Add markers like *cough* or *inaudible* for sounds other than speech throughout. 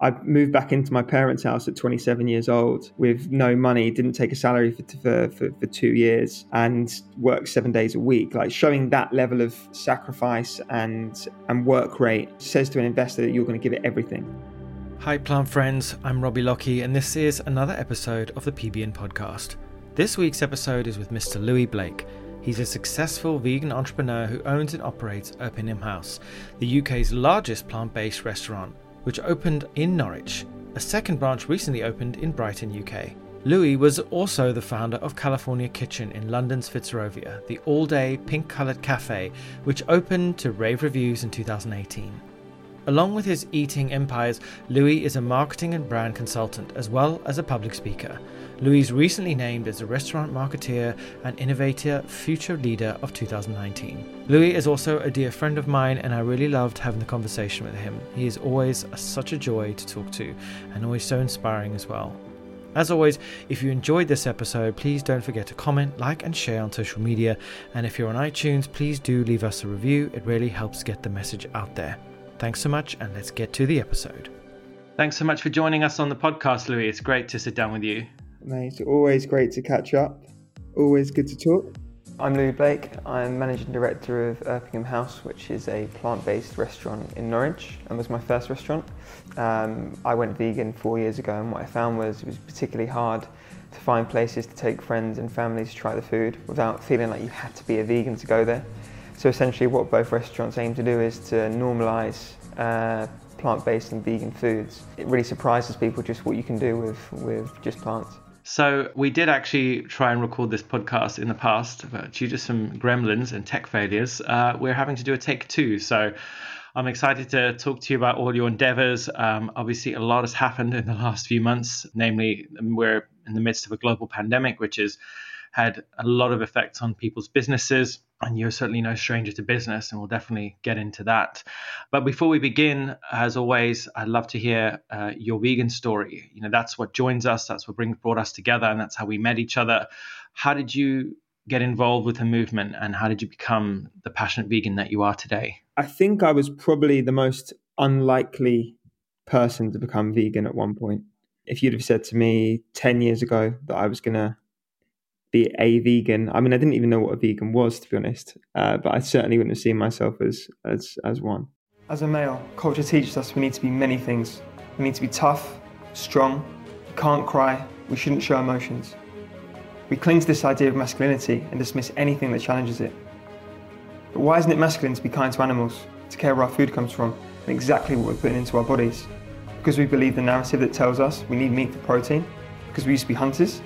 I moved back into my parents' house at 27 years old with no money, didn't take a salary for, for, for, for, two years, and worked seven days a week. Like showing that level of sacrifice and, and work rate says to an investor that you're going to give it everything. Hi, plant friends. I'm Robbie Lockie, and this is another episode of the PBN podcast. This week's episode is with Mr. Loui Blake. He's a successful vegan entrepreneur who owns and operates Erpingham House, the UK's largest plant based restaurant which opened in Norwich. A second branch recently opened in Brighton, UK. Loui was also the founder of Kalifornia Kitchen in London's Fitzrovia, the all day pink coloured cafe which opened to rave reviews in 2018. Along with his eating empires, Loui is a marketing and brand consultant as well as a public speaker. Loui recently named as the Restaurant Marketeer and Innovator Future Leader of 2019. Loui is also a dear friend of mine, and I really loved having the conversation with him. He is always such a joy to talk to and always so inspiring as well. As always, if you enjoyed this episode, please don't forget to comment, like, and share on social media. And if you're on iTunes, please do leave us a review. It really helps get the message out there. Thanks so much, and let's get to the episode. Thanks so much for joining us on the podcast, Loui. It's great to sit down with you. Mate, always great to catch up. Always good to talk. I'm Loui Blake. I'm managing director of Erpingham House, which is a plant-based restaurant in Norwich, and was my first restaurant. Um, I went vegan four years ago, and what I found was it was particularly hard to find places to take friends and families to try the food without feeling like you had to be a vegan to go there. So essentially, what both restaurants aim to do is to normalise uh, plant-based and vegan foods. It really surprises people just what you can do with with just plants. So we did actually try and record this podcast in the past, but due to some gremlins and tech failures, uh, we're having to do a take two. So I'm excited to talk to you about all your endeavors. Um, obviously, a lot has happened in the last few months. Namely, we're in the midst of a global pandemic, which has had a lot of effects on people's businesses and you're certainly no stranger to business, and we'll definitely get into that. But before we begin, as always, I'd love to hear uh, your vegan story. You know, that's what joins us, that's what bring, brought us together, and that's how we met each other. How did you get involved with the movement, and how did you become the passionate vegan that you are today? I think I was probably the most unlikely person to become vegan at one point. If you'd have said to me 10 years ago that I was going to be a vegan. I mean, I didn't even know what a vegan was, to be honest, uh, but I certainly wouldn't have seen myself as, as, as one. As a male, culture teaches us we need to be many things. We need to be tough, strong, we can't cry, we shouldn't show emotions. We cling to this idea of masculinity and dismiss anything that challenges it. But why isn't it masculine to be kind to animals, to care where our food comes from, and exactly what we're putting into our bodies? Because we believe the narrative that tells us we need meat for protein? Because we used to be hunters?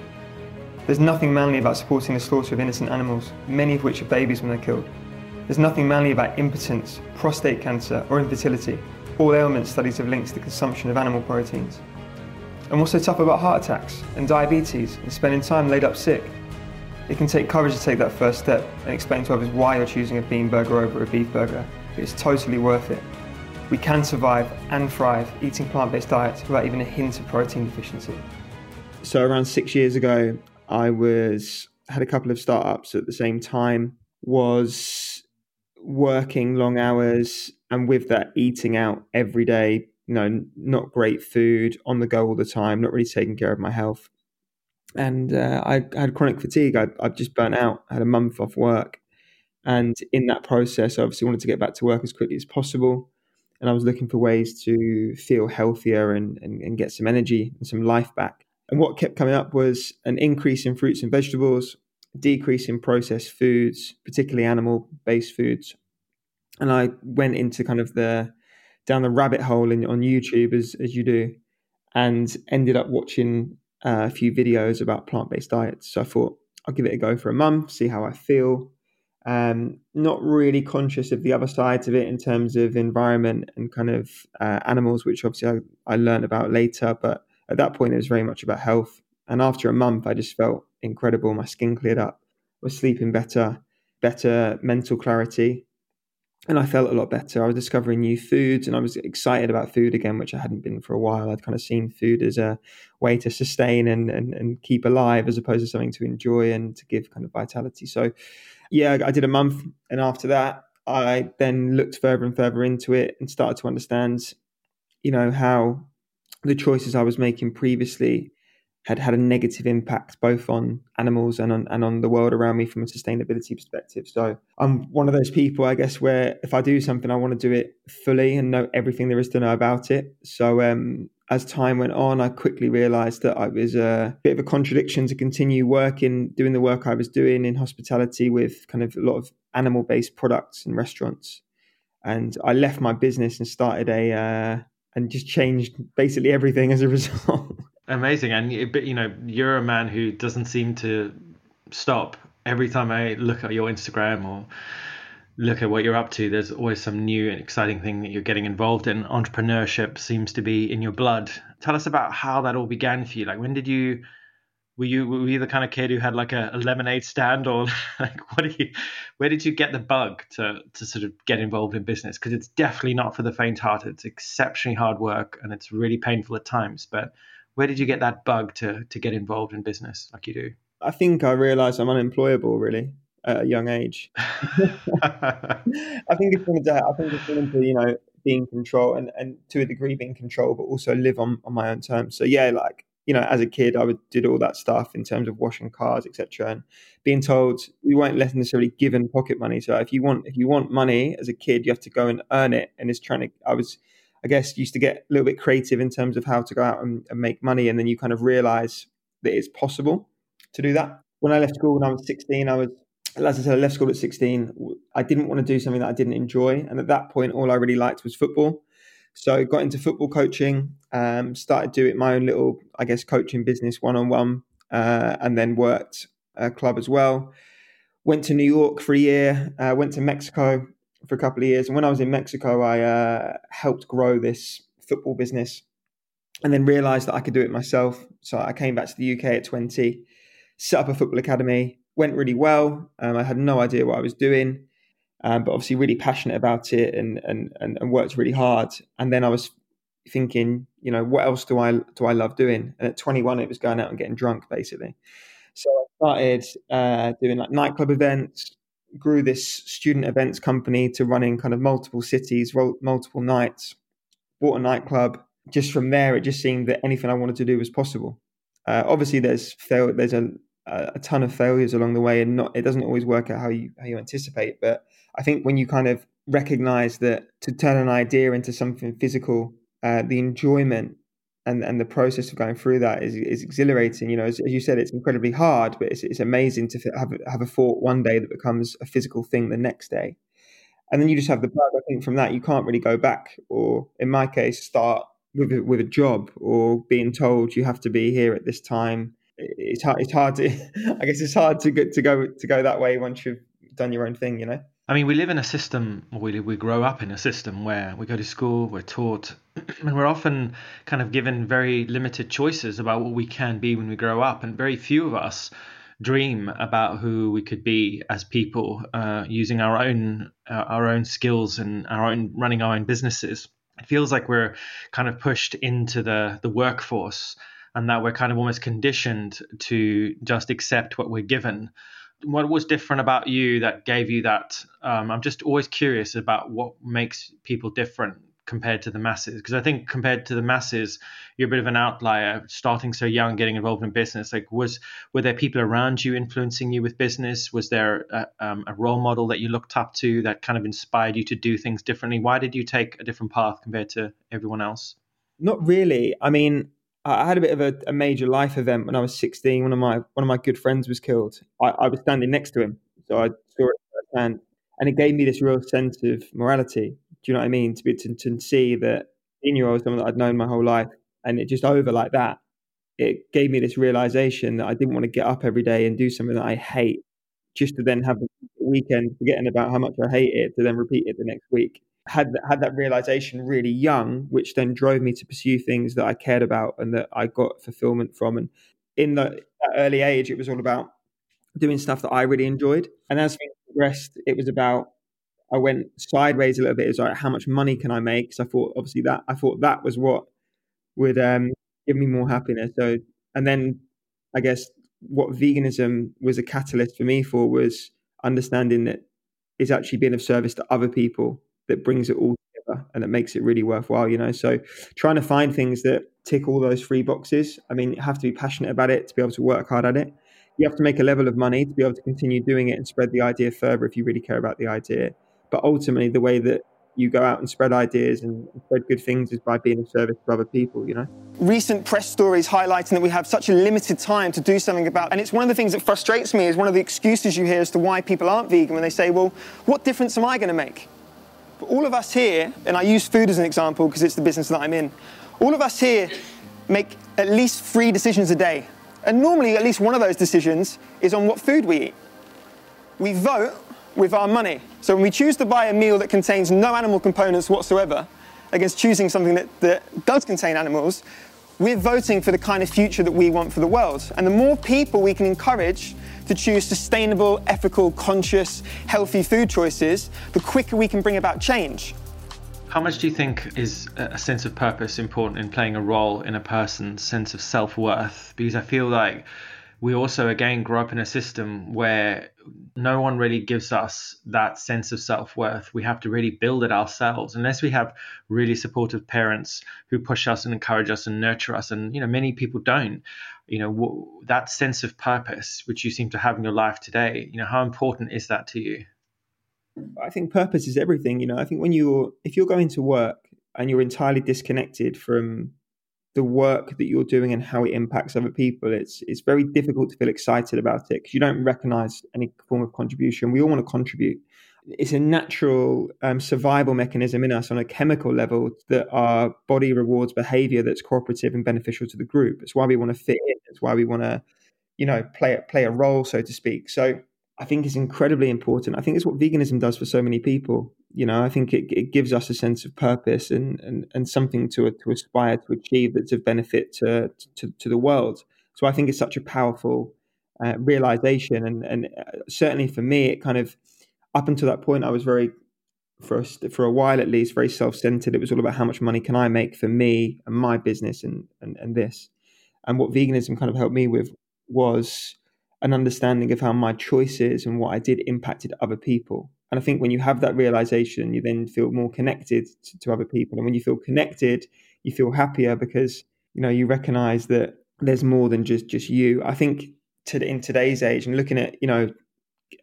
There's nothing manly about supporting the slaughter of innocent animals, many of which are babies when they're killed. There's nothing manly about impotence, prostate cancer, or infertility, all ailments studies have linked to the consumption of animal proteins. And what's so tough about heart attacks and diabetes and spending time laid up sick? It can take courage to take that first step and explain to others why you're choosing a bean burger over a beef burger. But It's totally worth it. We can survive and thrive eating plant-based diets without even a hint of protein deficiency. So around six years ago, I was had a couple of startups at the same time. Was working long hours and with that eating out every day. You know, not great food on the go all the time. Not really taking care of my health. And uh, I, I, had chronic fatigue. I, I've just burnt out. I had a month off work, and in that process, I obviously wanted to get back to work as quickly as possible. And I was looking for ways to feel healthier and, and, and get some energy and some life back. And what kept coming up was an increase in fruits and vegetables, decrease in processed foods, particularly animal based foods. And I went into kind of the down the rabbit hole in, on YouTube as, as you do, and ended up watching uh, a few videos about plant based diets. So I thought I'll give it a go for a month, see how I feel. Um, not really conscious of the other sides of it in terms of environment and kind of uh, animals, which obviously I, I learned about later, but at that point, it was very much about health. And after a month, I just felt incredible. My skin cleared up, was sleeping better, better mental clarity. And I felt a lot better. I was discovering new foods and I was excited about food again, which I hadn't been for a while. I'd kind of seen food as a way to sustain and, and, and keep alive as opposed to something to enjoy and to give kind of vitality. So, yeah, I did a month. And after that, I then looked further and further into it and started to understand, you know, how the choices I was making previously had had a negative impact both on animals and on and on the world around me from a sustainability perspective. So I'm one of those people, I guess, where if I do something, I want to do it fully and know everything there is to know about it. So um, as time went on, I quickly realised that I was a bit of a contradiction to continue working, doing the work I was doing in hospitality with kind of a lot of animal-based products and restaurants. And I left my business and started a uh, and just changed basically everything as a *laughs* result. Amazing, and you know you're a man who doesn't seem to stop. Every time I look at your Instagram or look at what you're up to, there's always some new and exciting thing that you're getting involved in. Entrepreneurship seems to be in your blood. Tell us about how that all began for you. Like, when did you? Were you were you the kind of kid who had like a, a lemonade stand, or *laughs* like what? Did you, where did you get the bug to to sort of get involved in business? Because it's definitely not for the faint-hearted. It's exceptionally hard work, and it's really painful at times. But where did you get that bug to to get involved in business like you do? I think I realised I'm unemployable really at a young age. *laughs* I think it's going to I think it's to you know be in control and and to a degree be in control, but also live on on my own terms. So yeah, like you know, as a kid, I would did all that stuff in terms of washing cars, etc. And being told we weren't necessarily given pocket money. So if you want if you want money as a kid, you have to go and earn it. And it's trying to. I was I guess used to get a little bit creative in terms of how to go out and, and make money, and then you kind of realize that it's possible to do that. When I left school when I was 16, I was, as I said, I left school at 16. I didn't want to do something that I didn't enjoy, and at that point, all I really liked was football. So got into football coaching, um, started doing my own little, I guess, coaching business one on one, and then worked a club as well. Went to New York for a year, uh, went to Mexico, for a couple of years. And when I was in Mexico, I uh, helped grow this football business and then realized that I could do it myself. So I came back to the UK at 20, set up a football academy, went really well. Um, I had no idea what I was doing, um, but obviously really passionate about it and, and, and, and worked really hard. And then I was thinking, you know, what else do I, do I love doing? And at 21, it was going out and getting drunk basically. So I started uh, doing like nightclub events, grew this student events company to running kind of multiple cities, multiple nights, bought a nightclub. Just from there, it just seemed that anything I wanted to do was possible. Uh, obviously, there's there's a, a ton of failures along the way, and not it doesn't always work out how you how you anticipate. But I think when you kind of recognize that to turn an idea into something physical, uh, the enjoyment and and the process of going through that is is exhilarating. You know, as, as you said, it's incredibly hard, but it's it's amazing to have have a thought one day that becomes a physical thing the next day, and then you just have the bug. I think from that you can't really go back, or in my case, start with a, with a job or being told you have to be here at this time. It's hard. It's hard to. *laughs* I guess it's hard to get to go to go that way once you've done your own thing. You know. I mean, we live in a system, we, we grow up in a system where we go to school, we're taught, *clears throat* and we're often kind of given very limited choices about what we can be when we grow up. And very few of us dream about who we could be as people uh, using our own uh, our own skills and our own running our own businesses. It feels like we're kind of pushed into the the workforce and that we're kind of almost conditioned to just accept what we're given what was different about you that gave you that? Um, I'm just always curious about what makes people different compared to the masses because I think compared to the masses, you're a bit of an outlier. Starting so young, getting involved in business, like was were there people around you influencing you with business? Was there a, um, a role model that you looked up to that kind of inspired you to do things differently? Why did you take a different path compared to everyone else? Not really. I mean, I had a bit of a, a, major life event when I was 16. One of my one of my good friends was killed. I, I was standing next to him, so I saw it firsthand, and it gave me this real sense of morality. Do you know what I mean? To be to, to see that in year old someone that I'd known my whole life, and it just over like that. It gave me this realization that I didn't want to get up every day and do something that I hate, just to then have the weekend forgetting about how much I hate it, to then repeat it the next week had had that realization really young, which then drove me to pursue things that I cared about and that I got fulfillment from. And in the early age, it was all about doing stuff that I really enjoyed. And as things progressed, it was about I went sideways a little bit. It was like, how much money can I make? Because I thought, obviously, that I thought that was what would um, give me more happiness. So, and then I guess what veganism was a catalyst for me for was understanding that it's actually being of service to other people that brings it all together and it makes it really worthwhile, you know. So trying to find things that tick all those three boxes. I mean, you have to be passionate about it to be able to work hard at it. You have to make a level of money to be able to continue doing it and spread the idea further if you really care about the idea. But ultimately, the way that you go out and spread ideas and spread good things is by being of service to other people, you know? Recent press stories highlighting that we have such a limited time to do something about. And it's one of the things that frustrates me is one of the excuses you hear as to why people aren't vegan when they say, well, what difference am I going to make? But all of us here, and I use food as an example because it's the business that I'm in, all of us here make at least three decisions a day. And normally, at least one of those decisions is on what food we eat. We vote with our money. So when we choose to buy a meal that contains no animal components whatsoever, against choosing something that, that does contain animals, we're voting for the kind of future that we want for the world. And the more people we can encourage to choose sustainable, ethical, conscious, healthy food choices, the quicker we can bring about change. How much do you think is a sense of purpose important in playing a role in a person's sense of self worth? Because I feel like we also again grow up in a system where no one really gives us that sense of self-worth we have to really build it ourselves unless we have really supportive parents who push us and encourage us and nurture us and you know many people don't you know that sense of purpose which you seem to have in your life today you know how important is that to you i think purpose is everything you know i think when you're if you're going to work and you're entirely disconnected from the work that you're doing and how it impacts other people, it's it's very difficult to feel excited about it because you don't recognize any form of contribution. We all want to contribute. It's a natural um, survival mechanism in us on a chemical level that our body rewards behavior that's cooperative and beneficial to the group. It's why we want to fit in. It's why we want to, you know, play play a role, so to speak. So I think it's incredibly important. I think it's what veganism does for so many people. You know, I think it, it gives us a sense of purpose and, and, and something to to aspire to achieve that's of benefit to, to, to the world. So I think it's such a powerful uh, realization, and and uh, certainly for me, it kind of up until that point, I was very for a, for a while at least very self centered. It was all about how much money can I make for me and my business and, and and this. And what veganism kind of helped me with was an understanding of how my choices and what I did impacted other people. And I think when you have that realization, you then feel more connected to, to other people. And when you feel connected, you feel happier because you know you recognize that there's more than just just you. I think to, in today's age and looking at you know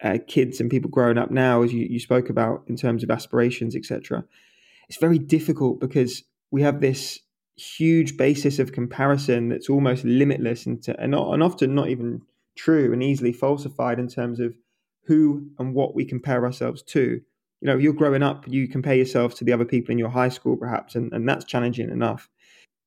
uh, kids and people growing up now, as you, you spoke about in terms of aspirations, etc., it's very difficult because we have this huge basis of comparison that's almost limitless and, to, and, not, and often not even true and easily falsified in terms of who and what we compare ourselves to. You know, you're growing up, you compare yourself to the other people in your high school, perhaps, and, and that's challenging enough.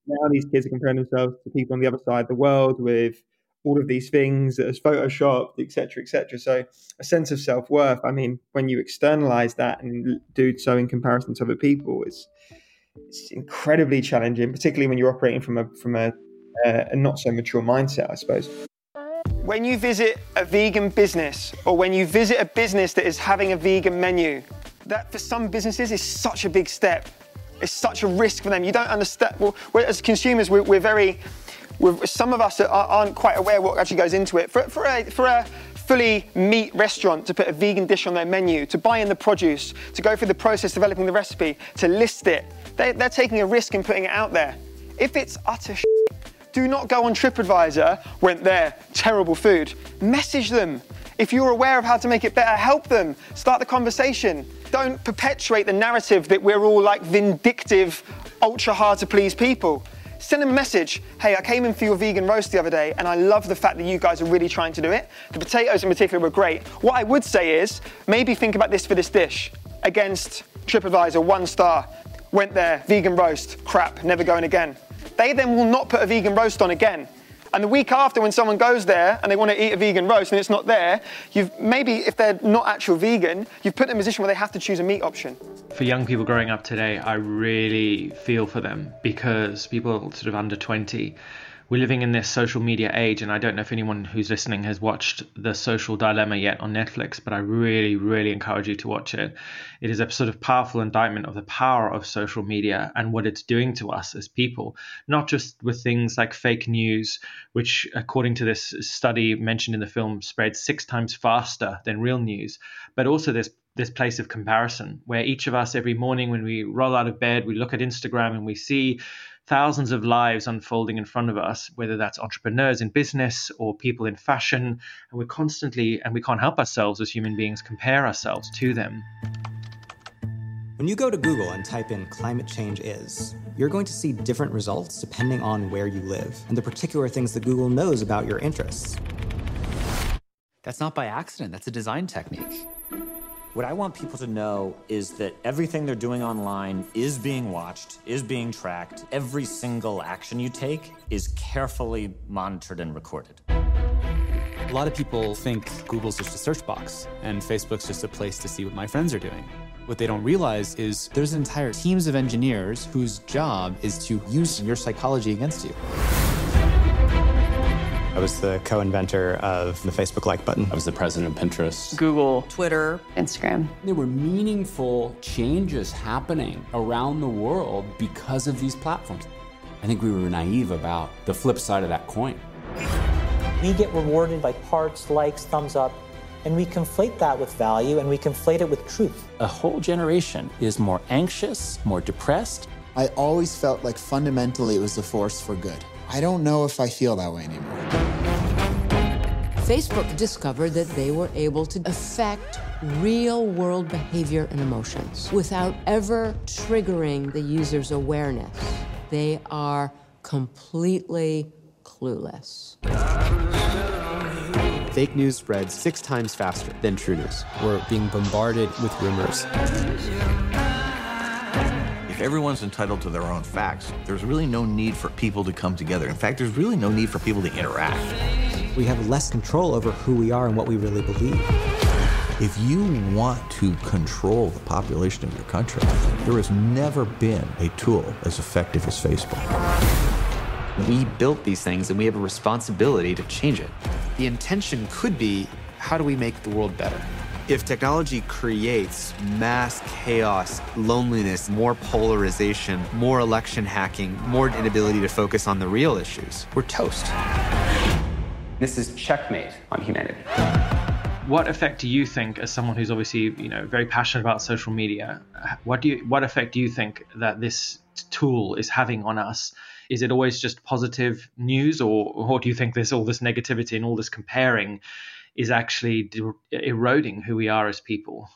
Now these kids are comparing themselves to people on the other side of the world with all of these things that is photoshopped, etc., etc. So a sense of self worth. I mean, when you externalize that and do so in comparison to other people, it's it's incredibly challenging, particularly when you're operating from a from a, uh, a not so mature mindset, I suppose. When you visit a vegan business or when you visit a business that is having a vegan menu, that for some businesses is such a big step. It's such a risk for them. You don't understand. Well, as consumers, we're, we're very, we're, some of us that aren't quite aware what actually goes into it. For, for, a, for a fully meat restaurant to put a vegan dish on their menu, to buy in the produce, to go through the process developing the recipe, to list it, they, they're taking a risk in putting it out there. If it's utter do not go on TripAdvisor, went there, terrible food. Message them. If you're aware of how to make it better, help them. Start the conversation. Don't perpetuate the narrative that we're all like vindictive, ultra hard to please people. Send a message. Hey, I came in for your vegan roast the other day and I love the fact that you guys are really trying to do it. The potatoes in particular were great. What I would say is maybe think about this for this dish. Against TripAdvisor, one star. Went there, vegan roast, crap, never going again they then will not put a vegan roast on again. And the week after, when someone goes there and they want to eat a vegan roast and it's not there, you've maybe, if they're not actual vegan, you've put them in a position where they have to choose a meat option. For young people growing up today, I really feel for them because people sort of under 20 we're living in this social media age, and I don't know if anyone who's listening has watched The Social Dilemma yet on Netflix, but I really, really encourage you to watch it. It is a sort of powerful indictment of the power of social media and what it's doing to us as people, not just with things like fake news, which, according to this study mentioned in the film, spreads six times faster than real news, but also this this place of comparison where each of us every morning when we roll out of bed we look at instagram and we see thousands of lives unfolding in front of us, whether that's entrepreneurs in business or people in fashion. And we're constantly, and we can't help ourselves as human beings, compare ourselves to them. When you go to Google and type in climate change is, you're going to see different results depending on where you live and the particular things that Google knows about your interests. That's not by accident, that's a design technique. What I want people to know is that everything they're doing online is being watched, is being tracked. Every single action you take is carefully monitored and recorded. A lot of people think Google's just a search box and Facebook's just a place to see what my friends are doing. What they don't realize is there's entire teams of engineers whose job is to use your psychology against you. I was the co inventor of the Facebook like button. I was the president of Pinterest, Google, Twitter, Instagram. There were meaningful changes happening around the world because of these platforms. I think we were naive about the flip side of that coin. We get rewarded by hearts, likes, thumbs up, and we conflate that with value and we conflate it with truth. A whole generation is more anxious, more depressed. I always felt like fundamentally it was a force for good. I don't know if I feel that way anymore. Facebook discovered that they were able to affect real world behavior and emotions without ever triggering the user's awareness. They are completely clueless. Fake news spreads six times faster than true news. We're being bombarded with rumors. If everyone's entitled to their own facts, there's really no need for people to come together. In fact, there's really no need for people to interact. We have less control over who we are and what we really believe. If you want to control the population of your country, there has never been a tool as effective as Facebook. We built these things and we have a responsibility to change it. The intention could be how do we make the world better? If technology creates mass chaos, loneliness, more polarization, more election hacking, more inability to focus on the real issues, we're toast. This is checkmate on humanity. What effect do you think, as someone who's obviously you know very passionate about social media, what do you what effect do you think that this tool is having on us? Is it always just positive news, or, or do you think there's all this negativity and all this comparing is actually eroding who we are as people.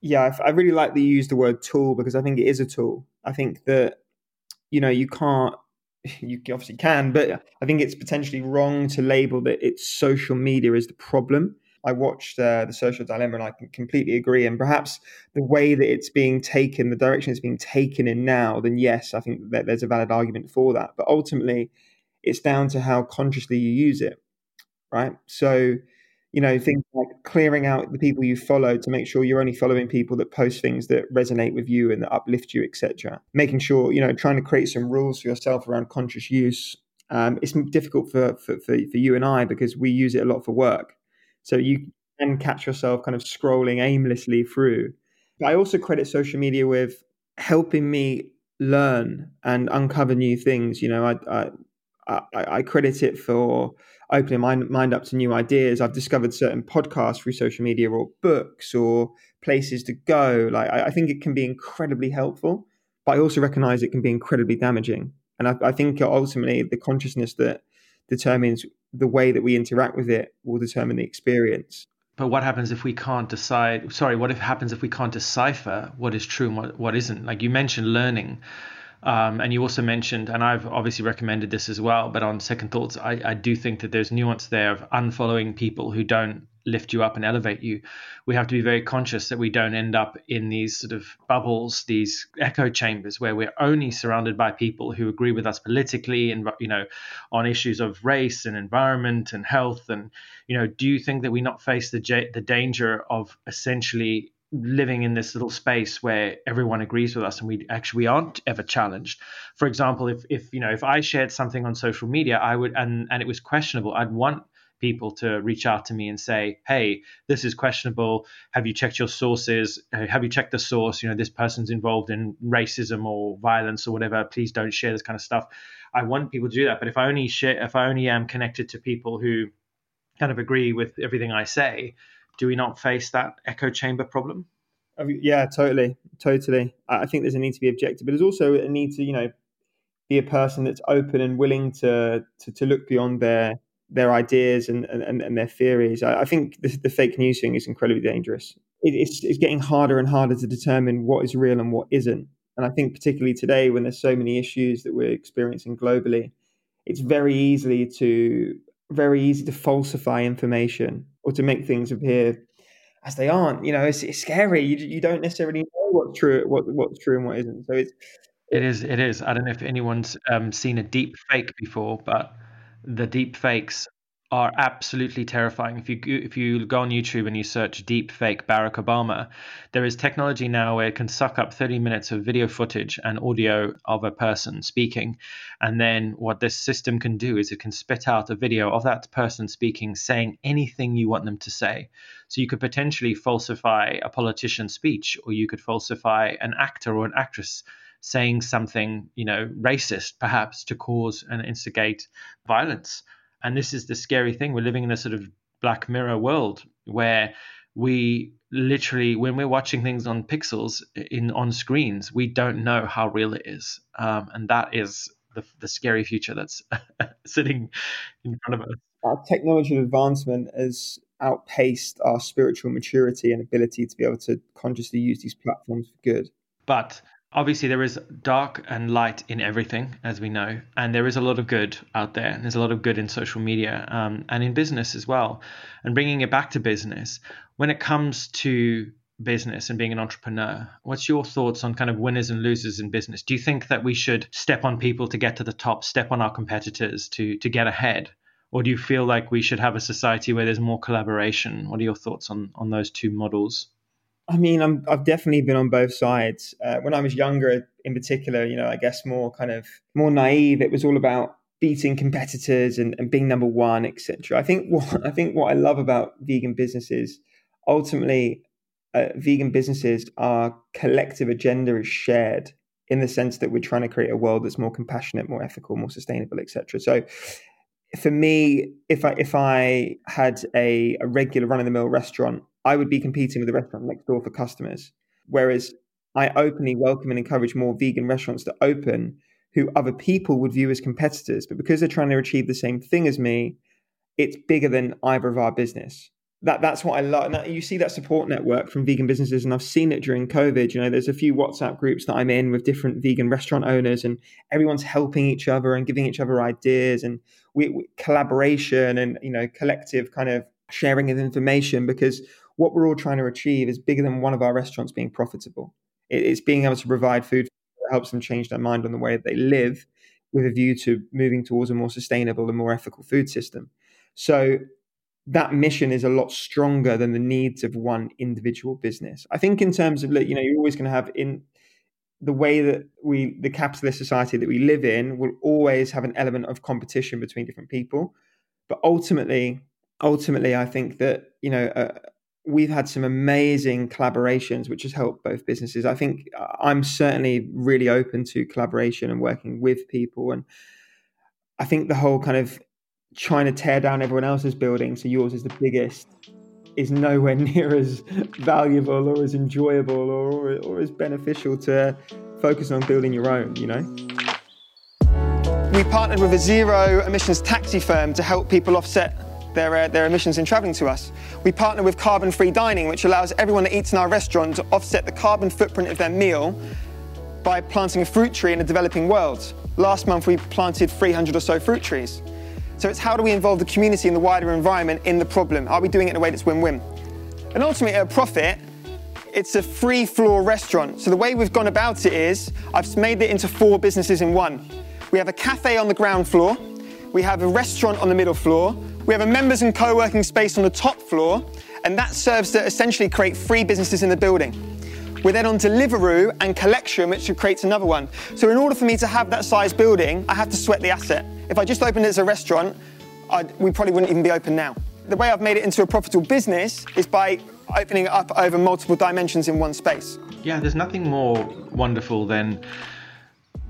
Yeah, I really like that you use the word tool because I think it is a tool. I think that, you know, you can't, *laughs* you obviously can, but I think it's potentially wrong to label that it's social media is the problem. I watched uh, the Social Dilemma and I can completely agree. And perhaps the way that it's being taken, the direction it's being taken in now, then yes, I think that there's a valid argument for that. But ultimately, it's down to how consciously you use it, right? So, you know things like clearing out the people you follow to make sure you're only following people that post things that resonate with you and that uplift you etc making sure you know trying to create some rules for yourself around conscious use um, it's difficult for, for, for, for you and i because we use it a lot for work. So you can catch yourself kind of scrolling aimlessly through. But i also credit social media with helping me learn and uncover new things. You know i i, I credit it for opening my mind up to new ideas. I've discovered certain podcasts through social media or books or places to go. Like I, I think it can be incredibly helpful, but I also recognize it can be incredibly damaging. And I, I think ultimately the consciousness that determines the way that we interact with it will determine the experience. But what happens if we can't decide? Sorry, what if happens if we can't decipher what is true and what, what isn't? Like you mentioned learning. Um, and you also mentioned, and I've obviously recommended this as well, but on second thoughts, I, I do think that there's nuance there of unfollowing people who don't lift you up and elevate you. We have to be very conscious that we don't end up in these sort of bubbles, these echo chambers where we're only surrounded by people who agree with us politically and you know on issues of race and environment and health and you know do you think that we not face the the danger of essentially living in this little space where everyone agrees with us and we actually aren't ever challenged. For example if if you know if i shared something on social media i would and and it was questionable i'd want people to reach out to me and say hey this is questionable. Have you checked your sources? Have you checked the source? You know this person's involved in racism or violence or whatever. Please don't share this kind of stuff. I want people to do that but if i only share if i only am connected to people who kind of agree with everything i say do we not face that echo chamber problem? Yeah, totally, totally. I think there's a need to be objective, but there's also a need to, you know, be a person that's open and willing to to, to look beyond their their ideas and, and, and their theories. I, I think the, the, fake news thing is incredibly dangerous. It, it's, it's getting harder and harder to determine what is real and what isn't. And I think particularly today, when there's so many issues that we're experiencing globally, it's very easily to very easy to falsify information or to make things appear as they aren't. You know, it's, it's scary. You, you don't necessarily know what's true, what what's true and what isn't. So it's it is. It is. I don't know if anyone's um, seen a deep fake before, but the deep fakes are absolutely terrifying. If you if you go on YouTube and you search deep fake Barack Obama, there is technology now where it can suck up 30 minutes of video footage and audio of a person speaking, and then what this system can do is it can spit out a video of that person speaking, saying anything you want them to say. So you could potentially falsify a politician's speech, or you could falsify an actor or an actress saying something, you know, racist perhaps to cause and instigate violence and this is the scary thing. We're living in a sort of Black Mirror world where we literally, when we're watching things on pixels in on screens, we don't know how real it is, um, and that is the, the scary future that's *laughs* sitting in front of us. Our technology advancement has outpaced our spiritual maturity and ability to be able to consciously use these platforms for good. But obviously there is dark and light in everything as we know and there is a lot of good out there. There's a lot of good in social media um, and in business as well. And bringing it back to business when it comes to business and being an entrepreneur what's your thoughts on kind of winners and losers in business? Do you think that we should step on people to get to the top step on our competitors to to get ahead? Or do you feel like we should have a society where there's more collaboration? What are your thoughts on on those two models I mean, i have definitely been on both sides. Uh, when I was younger, in particular, you know, I guess more kind of more naive. It was all about beating competitors and, and being number one, etc. I think *laughs* what I think what I love about vegan businesses, ultimately, uh, vegan businesses, our collective agenda is shared in the sense that we're trying to create a world that's more compassionate, more ethical, more sustainable, etc. So, for me, if I if I had a, a regular run of the mill restaurant I would be competing with the restaurant next door for customers. Whereas I openly welcome and encourage more vegan restaurants to open who other people would view as competitors. But because they're trying to achieve the same thing as me, it's bigger than either of our business. That that's what I love. And you see that support network from vegan businesses, and I've seen it during COVID. You know, there's a few WhatsApp groups that I'm in with different vegan restaurant owners, and everyone's helping each other and giving each other ideas, and we, we collaboration and you know collective kind of sharing of information because what we're all trying to achieve is bigger than one of our restaurants being profitable. It's being able to provide food that helps them change their mind on the way that they live with a view to moving towards a more sustainable and more ethical food system. So that mission is a lot stronger than the needs of one individual business. I think in terms of you know you're always going to have in the way that we the capitalist society that we live in will always have an element of competition between different people, but ultimately ultimately I think that you know uh, we've had some amazing collaborations, which has helped both businesses. I think uh, I'm certainly really open to collaboration and working with people. And I think the whole kind of trying to tear down everyone else's building so yours is the biggest is nowhere *laughs* near as valuable or as enjoyable or, or, or as beneficial to focus on building your own, you know? We partnered with a zero emissions taxi firm to help people offset their, uh, their emissions in travelling to us. We partner with Carbon Free Dining, which allows everyone that eats in our restaurant to offset the carbon footprint of their meal by planting a fruit tree in a developing world. Last month, we planted 300 or so fruit trees. So it's how do we involve the community and the wider environment in the problem? Are we doing it in a way that's win-win? And ultimately, at a profit, it's a free floor restaurant. So the way we've gone about it is I've made it into four businesses in one. We have a cafe on the ground floor, we have a restaurant on the middle floor, we have a members and co-working space on the top floor, and that serves to essentially create three businesses in the building. We're then on Deliveroo and Collection, which creates another one. So in order for me to have that size building, I have to sweat the asset. If I just opened it as a restaurant, I'd, we probably wouldn't even be open now. The way I've made it into a profitable business is by opening it up over multiple dimensions in one space. Yeah, there's nothing more wonderful than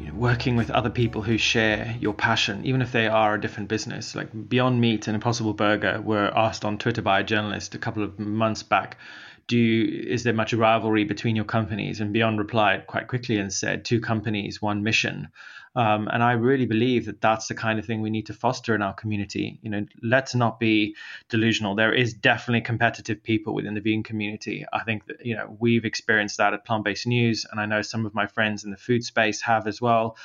you know, working with other people who share your passion, even if they are a different business. Like Beyond Meat and Impossible Burger were asked on Twitter by a journalist a couple of months back do you, is there much rivalry between your companies? And Beyond replied quite quickly and said, two companies, one mission. Um, and I really believe that that's the kind of thing we need to foster in our community. You know, let's not be delusional. There is definitely competitive people within the vegan community. I think that you know we've experienced that at Plant Based News, and I know some of my friends in the food space have as well.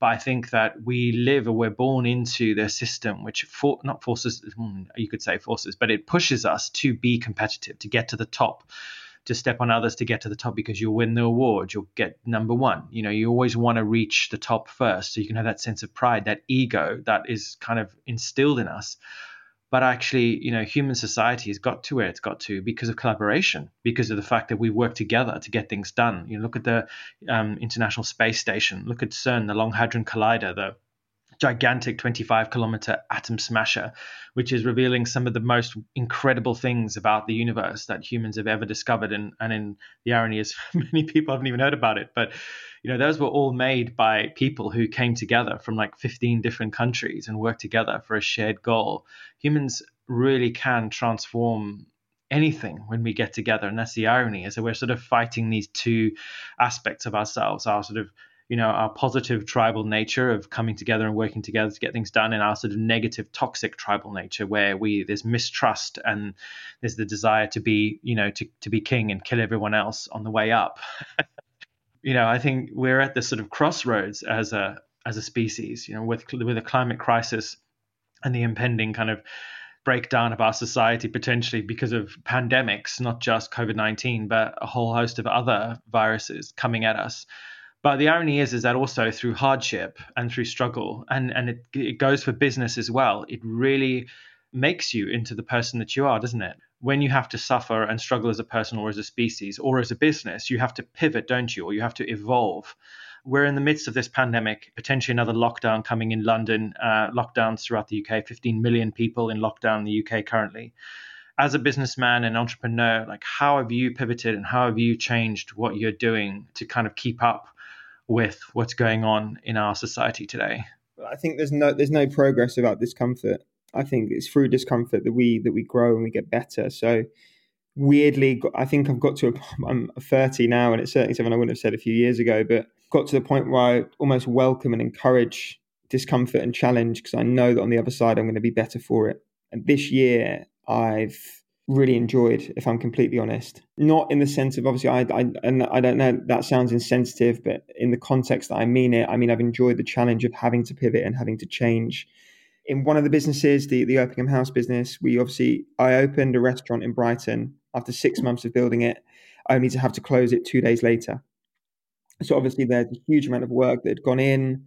But I think that we live or we're born into the system, which for, not forces, hmm, you could say forces, but it pushes us to be competitive, to get to the top to step on others to get to the top because you'll win the award, you'll get number one. You know, you always want to reach the top first so you can have that sense of pride, that ego that is kind of instilled in us. But actually, you know, human society has got to where it's got to because of collaboration, because of the fact that we work together to get things done. You know, look at the um, International Space Station, look at CERN, the Long Hadron Collider, the gigantic 25 kilometer atom smasher, which is revealing some of the most incredible things about the universe that humans have ever discovered. And, and in the irony is, *laughs* many people haven't even heard about it. But, you know, those were all made by people who came together from like 15 different countries and worked together for a shared goal. Humans really can transform anything when we get together and that's the irony is that we're sort of fighting these two aspects of ourselves our sort of you know our positive tribal nature of coming together and working together to get things done and our sort of negative toxic tribal nature where we there's mistrust and there's the desire to be you know to, to be king and kill everyone else on the way up. *laughs* You know i think we're at this sort of crossroads as a as a species you know with with a climate crisis and the impending kind of breakdown of our society potentially because of pandemics not just covid-19 but a whole host of other viruses coming at us but the irony is, is that also through hardship and through struggle, and and it, it goes for business as well. It really makes you into the person that you are, doesn't it? When you have to suffer and struggle as a person or as a species or as a business, you have to pivot, don't you? Or you have to evolve. We're in the midst of this pandemic, potentially another lockdown coming in London, uh, lockdowns throughout the UK, 15 million people in lockdown in the UK currently. As a businessman and entrepreneur, like how have you pivoted and how have you changed what you're doing to kind of keep up with what's going on in our society today. I think there's no there's no progress without discomfort. I think it's through discomfort that we that we grow and we get better. So weirdly, I think I've got to a, *laughs* I'm 30 now, and it's certainly something I wouldn't have said a few years ago, but got to the point where I almost welcome and encourage discomfort and challenge because I know that on the other side I'm going to be better for it. And this year I've really enjoyed, if I'm completely honest. Not in the sense of obviously, I, I and I don't know that sounds insensitive, but in the context that I mean it, I mean I've enjoyed the challenge of having to pivot and having to change. In one of the businesses, the the Erpingham House business, we obviously I opened a restaurant in Brighton after six mm. months of building it, only to have to close it two days later. So obviously there's a huge amount of work that had gone in,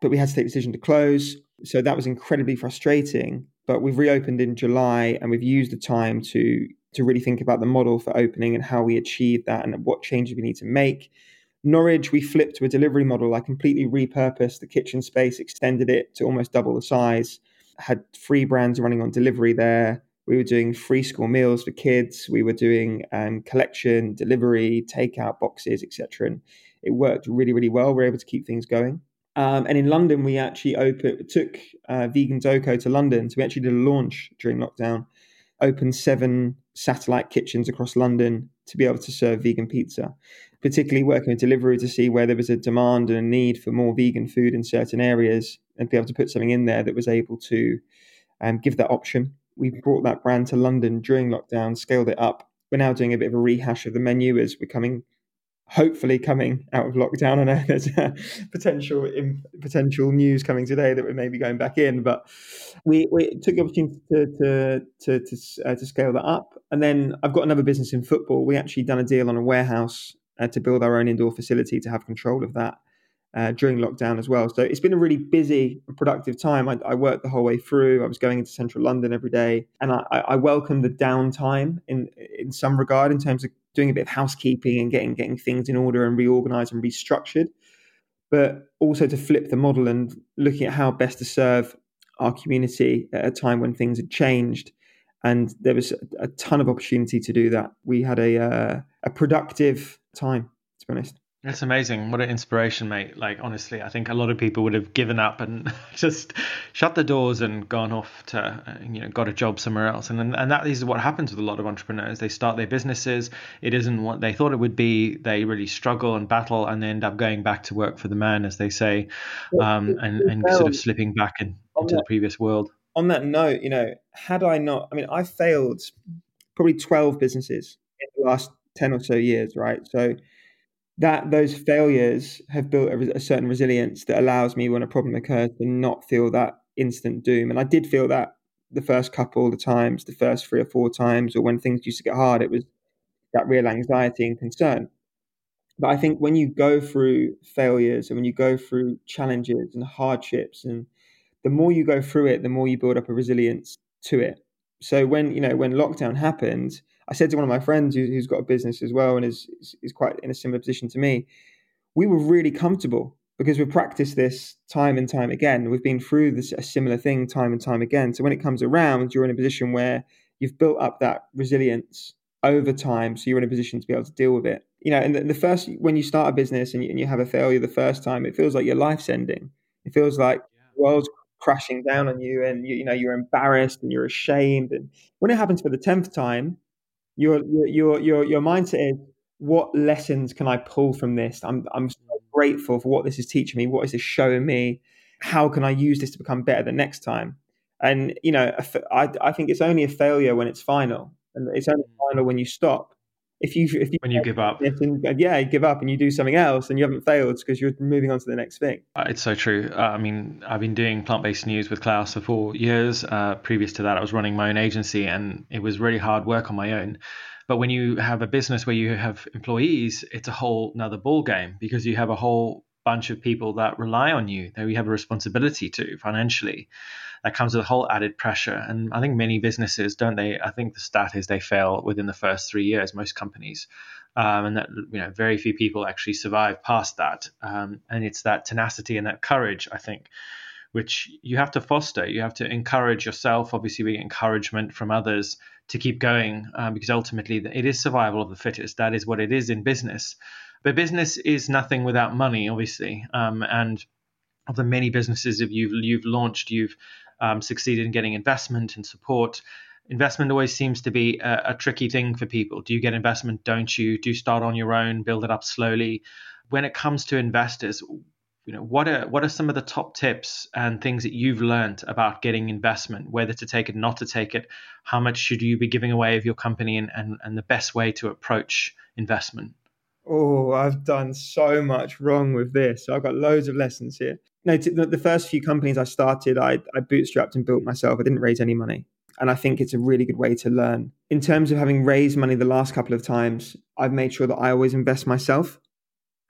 but we had to take the decision to close. So that was incredibly frustrating but we've reopened in July and we've used the time to to really think about the model for opening and how we achieve that and what changes we need to make. Norwich, we flipped to a delivery model. I completely repurposed the kitchen space, extended it to almost double the size, had free brands running on delivery there. We were doing free school meals for kids. We were doing um, collection, delivery, takeout boxes, etc. And it worked really, really well. We we're able to keep things going. Um, and in London, we actually opened, took uh, Vegan Doco to London. So we actually did a launch during lockdown, opened seven satellite kitchens across London to be able to serve vegan pizza, particularly working with delivery to see where there was a demand and a need for more vegan food in certain areas and be able to put something in there that was able to um, give that option. We brought that brand to London during lockdown, scaled it up. We're now doing a bit of a rehash of the menu as we're coming hopefully coming out of lockdown. I know *laughs* there's potential in, potential news coming today that we may be going back in, but we, we took the opportunity to to to to, uh, to, scale that up. And then I've got another business in football. We actually done a deal on a warehouse uh, to build our own indoor facility to have control of that. Uh, during lockdown as well. So it's been a really busy, productive time. I, I, worked the whole way through. I was going into central London every day, and I, I welcome the downtime in in some regard in terms of doing a bit of housekeeping and getting getting things in order and reorganized and restructured, but also to flip the model and looking at how best to serve our community at a time when things had changed. And there was a ton of opportunity to do that. We had a uh, a productive time, to be honest. That's amazing. What an inspiration, mate. Like, honestly, I think a lot of people would have given up and *laughs* just shut the doors and gone off to, uh, you know, got a job somewhere else. And, and that is what happens with a lot of entrepreneurs. They start their businesses, it isn't what they thought it would be. They really struggle and battle and they end up going back to work for the man, as they say, um, and, and sort of slipping back in, into the previous world. On that note, you know, had I not, I mean, I failed probably 12 businesses in the last 10 or so years, right? So, that those failures have built a, a, certain resilience that allows me when a problem occurs to not feel that instant doom. And I did feel that the first couple of times, the first three or four times, or when things used to get hard, it was that real anxiety and concern. But I think when you go through failures and when you go through challenges and hardships, and the more you go through it, the more you build up a resilience to it. So when you know when lockdown happened, I said to one of my friends who, has got a business as well and is, is quite in a similar position to me, we were really comfortable because we've practiced this time and time again. We've been through this a similar thing time and time again. So when it comes around, you're in a position where you've built up that resilience over time, so you're in a position to be able to deal with it. You know, and the, the first when you start a business and you, and you have a failure the first time, it feels like your life's ending. It feels like the world's crashing down on you, and you, you know you're embarrassed and you're ashamed. And when it happens for the tenth time, your your your your mindset is what lessons can I pull from this? I'm I'm so mm. grateful for what this is teaching me. What is this showing me? How can I use this to become better the next time? And you know, I I think it's only a failure when it's final, and it's only mm. final when you stop if you if you when you give up. and, yeah give up and you do something else and you haven't failed because you're moving on to the next thing. Uh, it's so true. Uh, i mean i've been doing plant-based news with klaus for four years. Uh, previous to that i was running my own agency and it was really hard work on my own. But when you have a business where you have employees it's a whole another ball game because you have a whole bunch of people that rely on you that you have a responsibility to financially that comes with a whole added pressure. And I think many businesses don't they? I think the stat is they fail within the first three years. Most companies, um, and that you know very few people actually survive past that. Um, and it's that tenacity and that courage, I think, which you have to foster. You have to encourage yourself. Obviously, we get encouragement from others to keep going um, because ultimately it is survival of the fittest. That is what it is in business. But business is nothing without money, obviously, um, and of the many businesses that you've you've launched, you've um, succeeded in getting investment and support. Investment always seems to be a, a tricky thing for people. Do you get investment? Don't you? Do you start on your own, build it up slowly? When it comes to investors, you know what are what are some of the top tips and things that you've learned about getting investment whether to take it not to take it how much should you be giving away of your company and and, and the best way to approach investment oh i've done so much wrong with this i've got loads of lessons here no, the first few companies I started, I, I bootstrapped and built myself. I didn't raise any money. And I think it's a really good way to learn. In terms of having raised money the last couple of times, I've made sure that I always invest myself.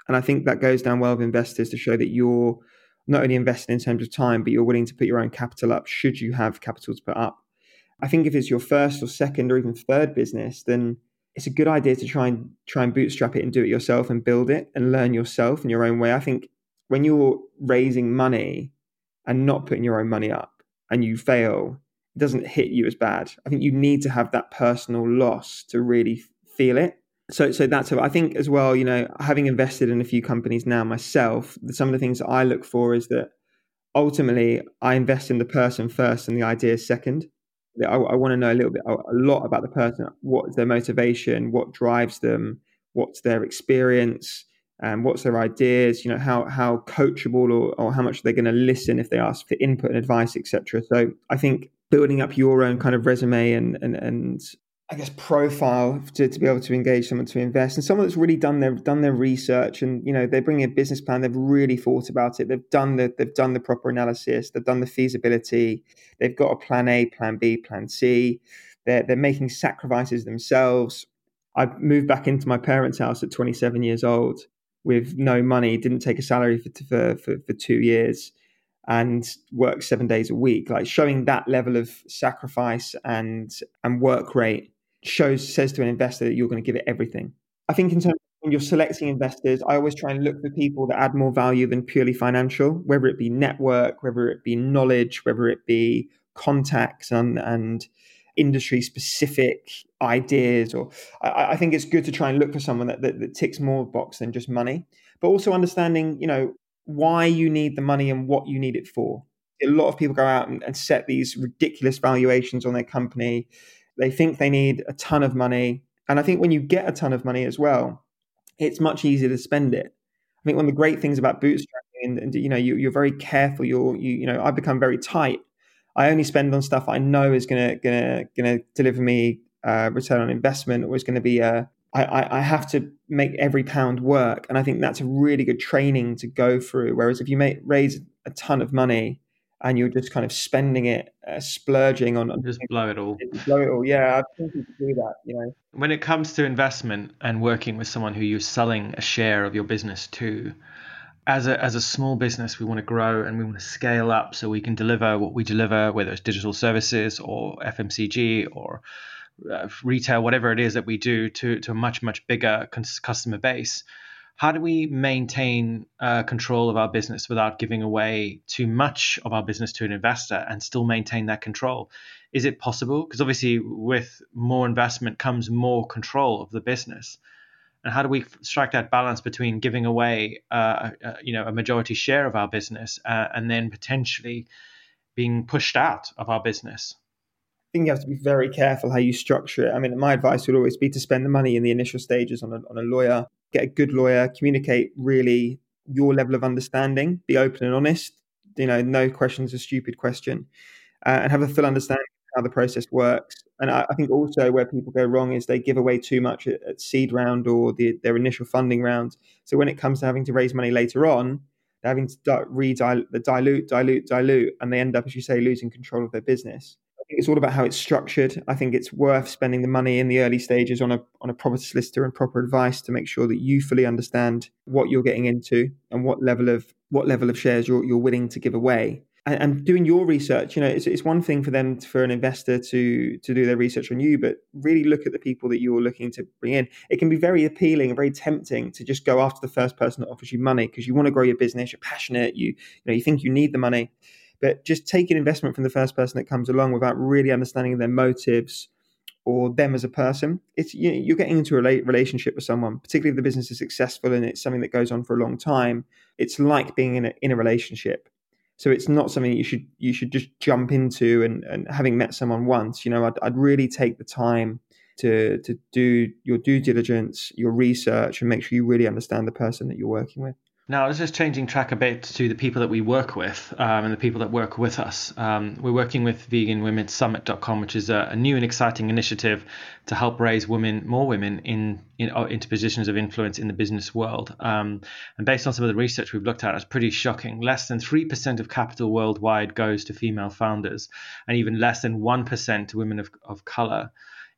And I think that goes down well with investors to show that you're not only investing in terms of time, but you're willing to put your own capital up should you have capital to put up. I think if it's your first or second or even third business, then it's a good idea to try and try and bootstrap it and do it yourself and build it and learn yourself in your own way. I think when you're raising money and not putting your own money up and you fail, it doesn't hit you as bad. I think you need to have that personal loss to really feel it. So, so that's I think as well. You know, having invested in a few companies now myself, some of the things I look for is that ultimately I invest in the person first and the idea second. I, I want to know a little bit, a lot about the person. What is their motivation? What drives them? What's their experience? Um, what's their ideas, you know, how how coachable or, or how much they're going to listen if they ask for input and advice, etc. So I think building up your own kind of resume and and, and I guess profile to, to be able to engage someone to invest and someone that's really done their done their research and you know they bring a business plan they've really thought about it they've done the they've done the proper analysis they've done the feasibility they've got a plan A plan B plan C they're they're making sacrifices themselves I moved back into my parents' house at 27 years old with no money, didn't take a salary for, for, for, two years and worked seven days a week. Like showing that level of sacrifice and and work rate shows says to an investor that you're going to give it everything. I think in terms of when you're selecting investors, I always try and look for people that add more value than purely financial, whether it be network, whether it be knowledge, whether it be contacts and and industry specific ideas or I, I, think it's good to try and look for someone that, that, that, ticks more box than just money but also understanding, you know, why you need the money and what you need it for. A lot of people go out and, and set these ridiculous valuations on their company. They think they need a ton of money. And I think when you get a ton of money as well, it's much easier to spend it. I think one of the great things about bootstrapping, and, and you know, you, are very careful. You're, you, you know, I become very tight. I only spend on stuff I know is gonna, gonna, gonna deliver me uh, return on investment, or is going to be a, I, I have to make every pound work. And I think that's a really good training to go through. Whereas if you make, raise a ton of money and you're just kind of spending it, uh, splurging on, just blow it all. *laughs* Blow it all. Yeah, I think you can do that. You know, when it comes to investment and working with someone who you're selling a share of your business to, as a as a small business, we want to grow and we want to scale up so we can deliver what we deliver, whether it's digital services or FMCG or uh, retail, whatever it is that we do, to to a much much bigger customer base. How do we maintain uh, control of our business without giving away too much of our business to an investor and still maintain that control? Is it possible? Because obviously, with more investment comes more control of the business. And how do we strike that balance between giving away, uh, uh, you know, a majority share of our business uh, and then potentially being pushed out of our business? I think you have to be very careful how you structure it. I mean, my advice would always be to spend the money in the initial stages on a, on a lawyer, get a good lawyer, communicate really your level of understanding, be open and honest. You know, no question's a stupid question, uh, and have a full understanding of how the process works. And I, I, think also where people go wrong is they give away too much at, at seed round or the, their initial funding round. So when it comes to having to raise money later on, they're having to re dilute, dilute, dilute, and they end up, as you say, losing control of their business I think it's all about how it's structured. I think it's worth spending the money in the early stages on a on a proper solicitor and proper advice to make sure that you fully understand what you're getting into and what level of what level of shares you're you're willing to give away. And, and doing your research, you know, it's, it's one thing for them to, for an investor to to do their research on you, but really look at the people that you're looking to bring in. It can be very appealing and very tempting to just go after the first person that offers you money because you want to grow your business, you're passionate, you you know, you think you need the money but just taking investment from the first person that comes along without really understanding their motives or them as a person, it's you you're getting into a relationship with someone, particularly if the business is successful and it's something that goes on for a long time. It's like being in a in a relationship. So it's not something you should you should just jump into and, and having met someone once, you know, I'd, I'd really take the time to to do your due diligence, your research, and make sure you really understand the person that you're working with. Now, this is changing track a bit to the people that we work with um, and the people that work with us. Um, we're working with veganwomensummit.com, which is a, a, new and exciting initiative to help raise women, more women, in, in uh, into positions of influence in the business world. Um, and based on some of the research we've looked at, it's pretty shocking. Less than 3% of capital worldwide goes to female founders, and even less than 1% to women of, of color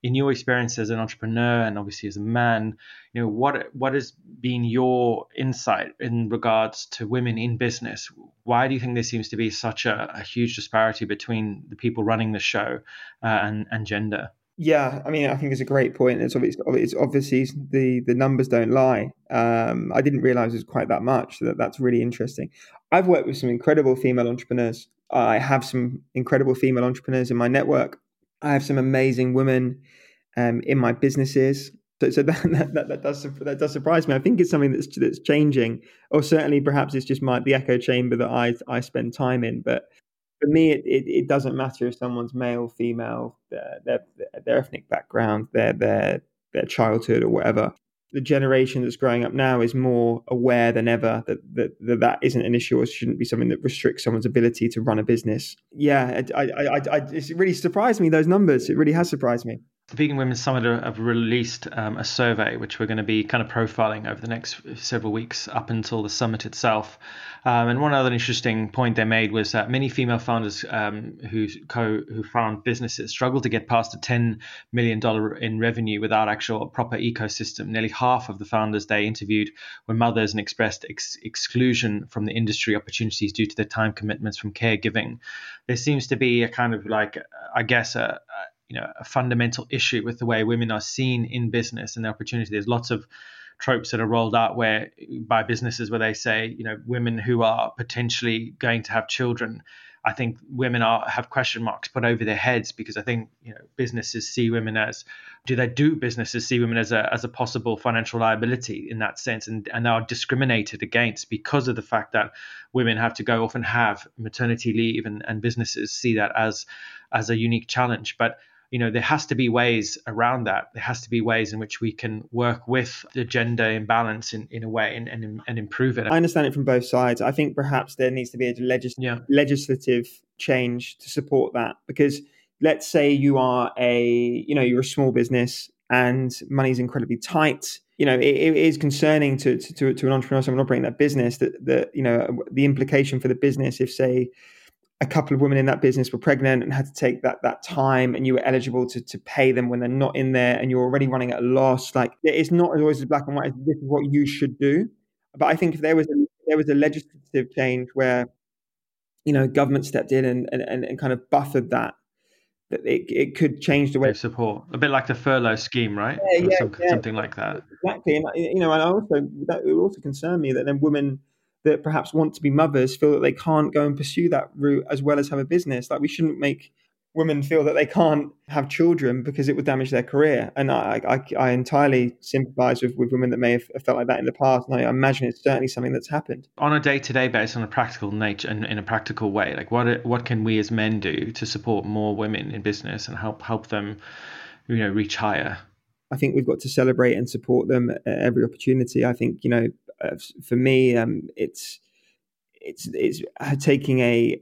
in your experience as an entrepreneur and obviously as a man, you know what what has been your insight in regards to women in business? Why do you think there seems to be such a, a huge disparity between the people running the show uh, and and gender? Yeah, I mean, I think it's a great point. It's obviously, it's obviously the the numbers don't lie. Um, I didn't realize it was quite that much. That that's really interesting. I've worked with some incredible female entrepreneurs. I have some incredible female entrepreneurs in my network. I have some amazing women um, in my businesses. So, so *laughs* that, that, that, does that does surprise me. I think it's something that's that's changing, or certainly perhaps it's just my the echo chamber that I I spend time in. But for me, it, it, it doesn't matter if someone's male, female, their their, their ethnic background, their their their childhood, or whatever. The generation that's growing up now is more aware than ever that that, that, that isn't an issue or shouldn't be something that restricts someone's ability to run a business. Yeah, I, I, I, I, it's really surprised me those numbers. It really has surprised me. Vegan Women's Summit have released um, a survey which we're going to be kind of profiling over the next several weeks up until the summit itself. Um, and one other interesting point they made was that many female founders um, who co who found businesses struggle to get past a ten million dollar in revenue without actual proper ecosystem. Nearly half of the founders they interviewed were mothers and expressed ex- exclusion from the industry opportunities due to their time commitments from caregiving. There seems to be a kind of like I guess a, a you know a fundamental issue with the way women are seen in business and the opportunity. There's lots of tropes that are rolled out where by businesses where they say you know women who are potentially going to have children I think women are have question marks put over their heads because I think you know businesses see women as do they do businesses see women as a as a possible financial liability in that sense and and they are discriminated against because of the fact that women have to go off and have maternity leave and, and businesses see that as as a unique challenge but you know there has to be ways around that. There has to be ways in which we can work with the gender imbalance in, in a way and, and, and improve it. I understand it from both sides. I think perhaps there needs to be a legis- yeah. legislative change to support that. Because let's say you are a you know you're a small business and money's incredibly tight. You know it, it is concerning to, to to an entrepreneur someone operating that business that that you know the implication for the business if say a couple of women in that business were pregnant and had to take that that time and you were eligible to to pay them when they're not in there and you're already running at a loss. Like it's not always as black and white as this is what you should do. But i think if there was a there was a legislative change where you know government stepped in and and, and kind of buffered that that it, it could change the way of support. A bit like the furlough scheme right? Yeah, yeah, some, yeah. something like that. Exactly. And you know and I also that it would also concern me that then women that perhaps want to be mothers feel that they can't go and pursue that route as well as have a business. Like we shouldn't make women feel that they can't have children because it would damage their career. And I, I, I entirely sympathise with, with women that may have felt like that in the past. And I imagine it's certainly something that's happened on a day to day basis, on a practical nature and in a practical way. Like what what can we as men do to support more women in business and help help them, you know, reach higher? I think we've got to celebrate and support them at every opportunity. I think you know for me, um, it's it's it's taking a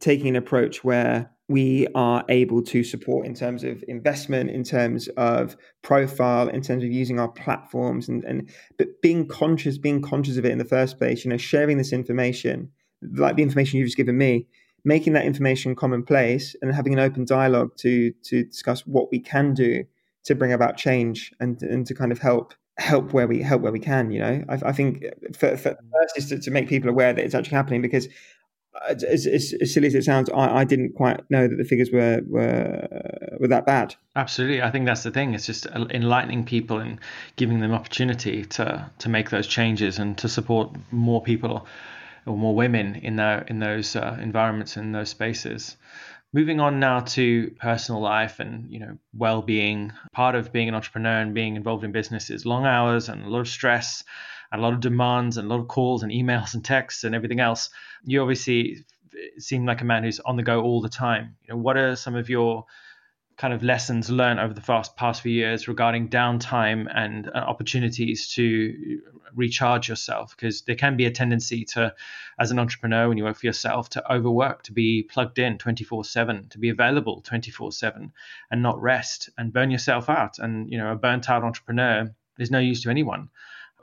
taking an approach where we are able to support in terms of investment, in terms of profile, in terms of using our platforms, and and but being conscious, being conscious of it in the first place. You know, sharing this information, like the information you've just given me, making that information commonplace, and having an open dialogue to to discuss what we can do to bring about change and and to kind of help help where we help where we can. You know, I, I think for, for mm. first is to, to, make people aware that it's actually happening because. Uh, as, as, as silly as it sounds, I, I, didn't quite know that the figures were were were that bad. Absolutely, I think that's the thing. It's just uh, enlightening people and giving them opportunity to to make those changes and to support more people or more women in their in those uh, environments in those spaces moving on now to personal life and you know well-being. Part of being an entrepreneur and being involved in business is long hours and a lot of stress and a lot of demands and a lot of calls and emails and texts and everything else. You obviously seem like a man who's on the go all the time. You know what are some of your kind of lessons learned over the past past few years regarding downtime and uh, opportunities to recharge yourself because there can be a tendency to as an entrepreneur when you work for yourself to overwork to be plugged in 24/7 to be available 24/7 and not rest and burn yourself out. And you know a burnt out entrepreneur is no use to anyone.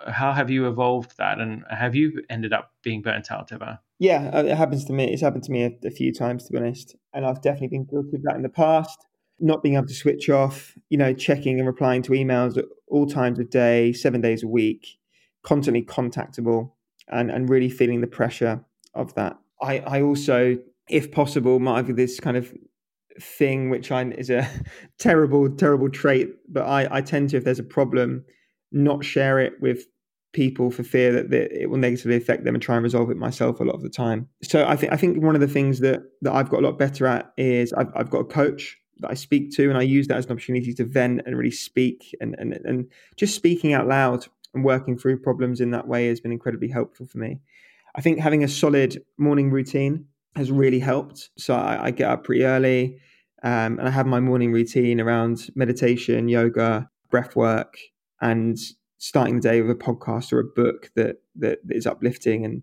How have you evolved that and have you ended up being burnt out ever? Yeah it happens to me. It's happened to me a, a few times to be honest and i've definitely been guilty of that in the past not being able to switch off, you know, checking and replying to emails at all times of day, seven days a week, constantly contactable, and, and really feeling the pressure of that. I, I also, if possible, might have this kind of thing which I, is a *laughs* terrible, terrible trait, but I, I tend to, if there's a problem, not share it with people for fear that, it will negatively affect them and try and resolve it myself a lot of the time. So I think I think one of the things that that I've got a lot better at is I've, I've got a coach that I speak to, and I use that as an opportunity to vent and really speak and and and just speaking out loud and working through problems in that way has been incredibly helpful for me. I think having a solid morning routine has really helped. So I, I get up pretty early, um, and I have my morning routine around meditation, yoga, breath work, and starting the day with a podcast or a book that that is uplifting and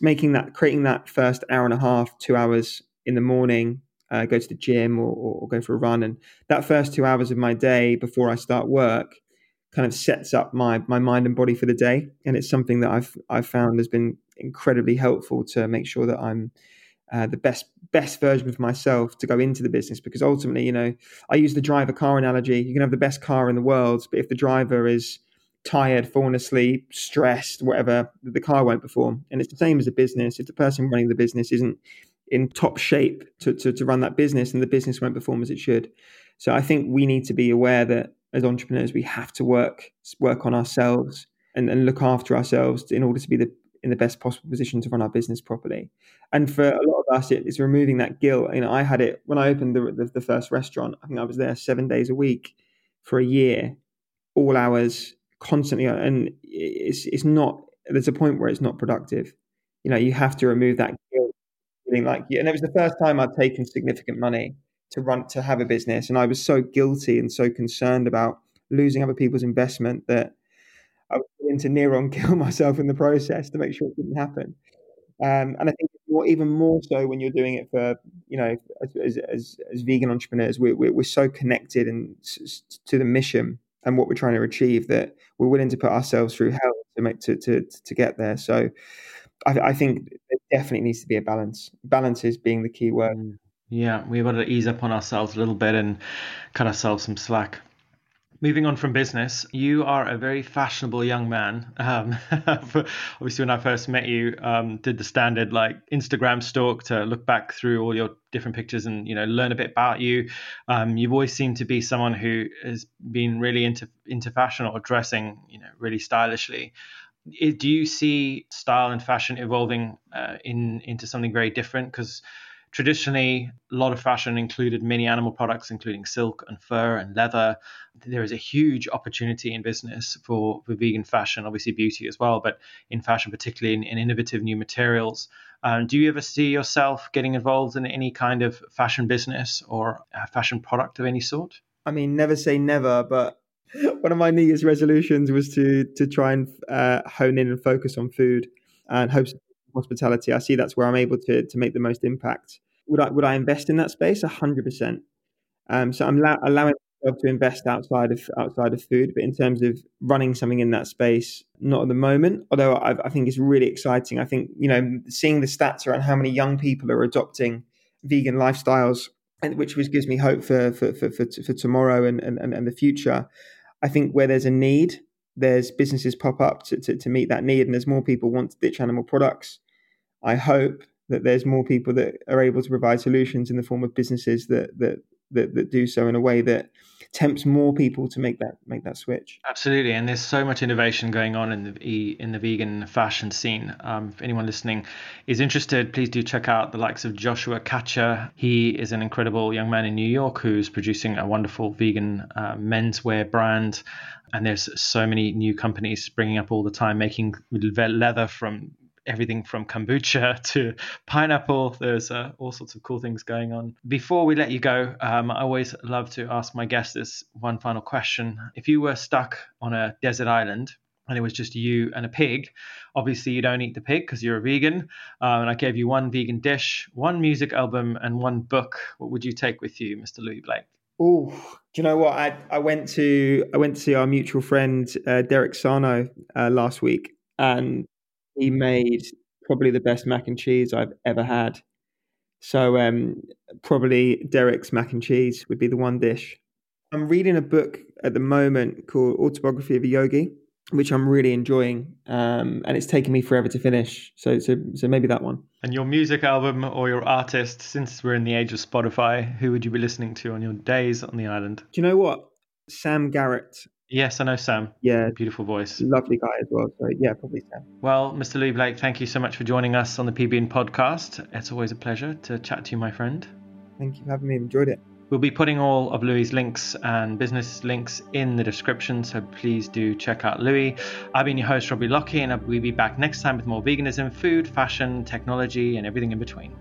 making that creating that first hour and a half, two hours in the morning uh, go to the gym or, or, go for a run. And that first two hours of my day before I start work kind of sets up my my mind and body for the day. And it's something that I've I've found has been incredibly helpful to make sure that I'm uh, the best best version of myself to go into the business because ultimately, you know, I use the driver car analogy. You can have the best car in the world, but if the driver is tired, fallen asleep, stressed, whatever, the car won't perform. And it's the same as a business. If the person running the business isn't in top shape to, to, to run that business and the business won't perform as it should. So I think we need to be aware that as entrepreneurs, we have to work work on ourselves and, and look after ourselves in order to be the in the best possible position to run our business properly. And for a lot of us, it, it's removing that guilt. You know, I had it when I opened the, the, the first restaurant. I think I was there seven days a week for a year, all hours, constantly, and it's it's not. There's a point where it's not productive. You know, you have to remove that guilt, feeling like. And it was the first time I'd taken significant money to run to have a business, and I was so guilty and so concerned about losing other people's investment that I was willing to near on *laughs* kill myself in the process to make sure it didn't happen. Um, and I think more, even more so when you're doing it for you know as as, as vegan entrepreneurs, we're, we're, we're so connected and to the mission and what we're trying to achieve that we're willing to put ourselves through hell to make to to to get there. So I, I think there definitely needs to be a balance. Balance is being the key word. Mm. Yeah, we've got to ease up on ourselves a little bit and cut ourselves some slack. Moving on from business, you are a very fashionable young man. Um, *laughs* obviously, when I first met you, um, did the standard like Instagram stalk to look back through all your different pictures and you know learn a bit about you. Um, you've always seemed to be someone who has been really into into fashion or dressing, you know, really stylishly. Do you see style and fashion evolving uh, in into something very different? Because Traditionally, a lot of fashion included many animal products, including silk and fur and leather. There is a huge opportunity in business for, for vegan fashion, obviously beauty as well, but in fashion, particularly in, in innovative new materials. Um, do you ever see yourself getting involved in any kind of fashion business or a fashion product of any sort? I mean, never say never, but *laughs* one of my New Year's resolutions was to to try and uh, hone in and focus on food and hospitality. I see that's where I'm able to to make the most impact would I would I invest in that space? hundred percent. Um, so I'm la- allowing myself to invest outside of outside of food, but in terms of running something in that space, not at the moment. Although I, I think it's really exciting. I think you know seeing the stats around how many young people are adopting vegan lifestyles, which gives me hope for for for, for, for tomorrow and, and and the future. I think where there's a need, there's businesses pop up to, to, to meet that need, and there's more people want to ditch animal products. I hope that there's more people that are able to provide solutions in the form of businesses that that that, that do so in a way that tempts more people to make that make that switch. Absolutely, and there's so much innovation going on in the in the vegan fashion scene. Um, if anyone listening is interested, please do check out the likes of Joshua Katcher. He is an incredible young man in New York who's producing a wonderful vegan uh, menswear brand. And there's so many new companies springing up all the time, making leather from everything from kombucha *laughs* to pineapple. There's uh, all sorts of cool things going on. Before we let you go, um, I always love to ask my guests this one final question. If you were stuck on a desert island, and it was just you and a pig. Obviously, you don't eat the pig because you're a vegan. Um, and I gave you one vegan dish, one music album, and one book. What would you take with you, Mr. Loui Blake? Oh, do you know what? I I went to I went to see our mutual friend uh, Derek Sarno uh, last week, and he made probably the best mac and cheese I've ever had. So um, probably Derek's mac and cheese would be the one dish. I'm reading a book at the moment called Autobiography of a Yogi, which I'm really enjoying, um, and it's taken me forever to finish. So, so, so maybe that one. And your music album or your artist, since we're in the age of Spotify, who would you be listening to on your days on the island? Do you know what? Sam Garrett Yes, I know Sam. Yeah. Beautiful voice. Lovely guy as well. So, yeah, probably Sam. Well, Mr. Loui Blake, thank you so much for joining us on the PBN podcast. It's always a pleasure to chat to you, my friend. Thank you for having me. Enjoyed it. We'll be putting all of Loui's links and business links in the description, so please do check out Loui. I've been your host, Robbie Lockie, and we'll be back next time with more veganism, food, fashion, technology, and everything in between.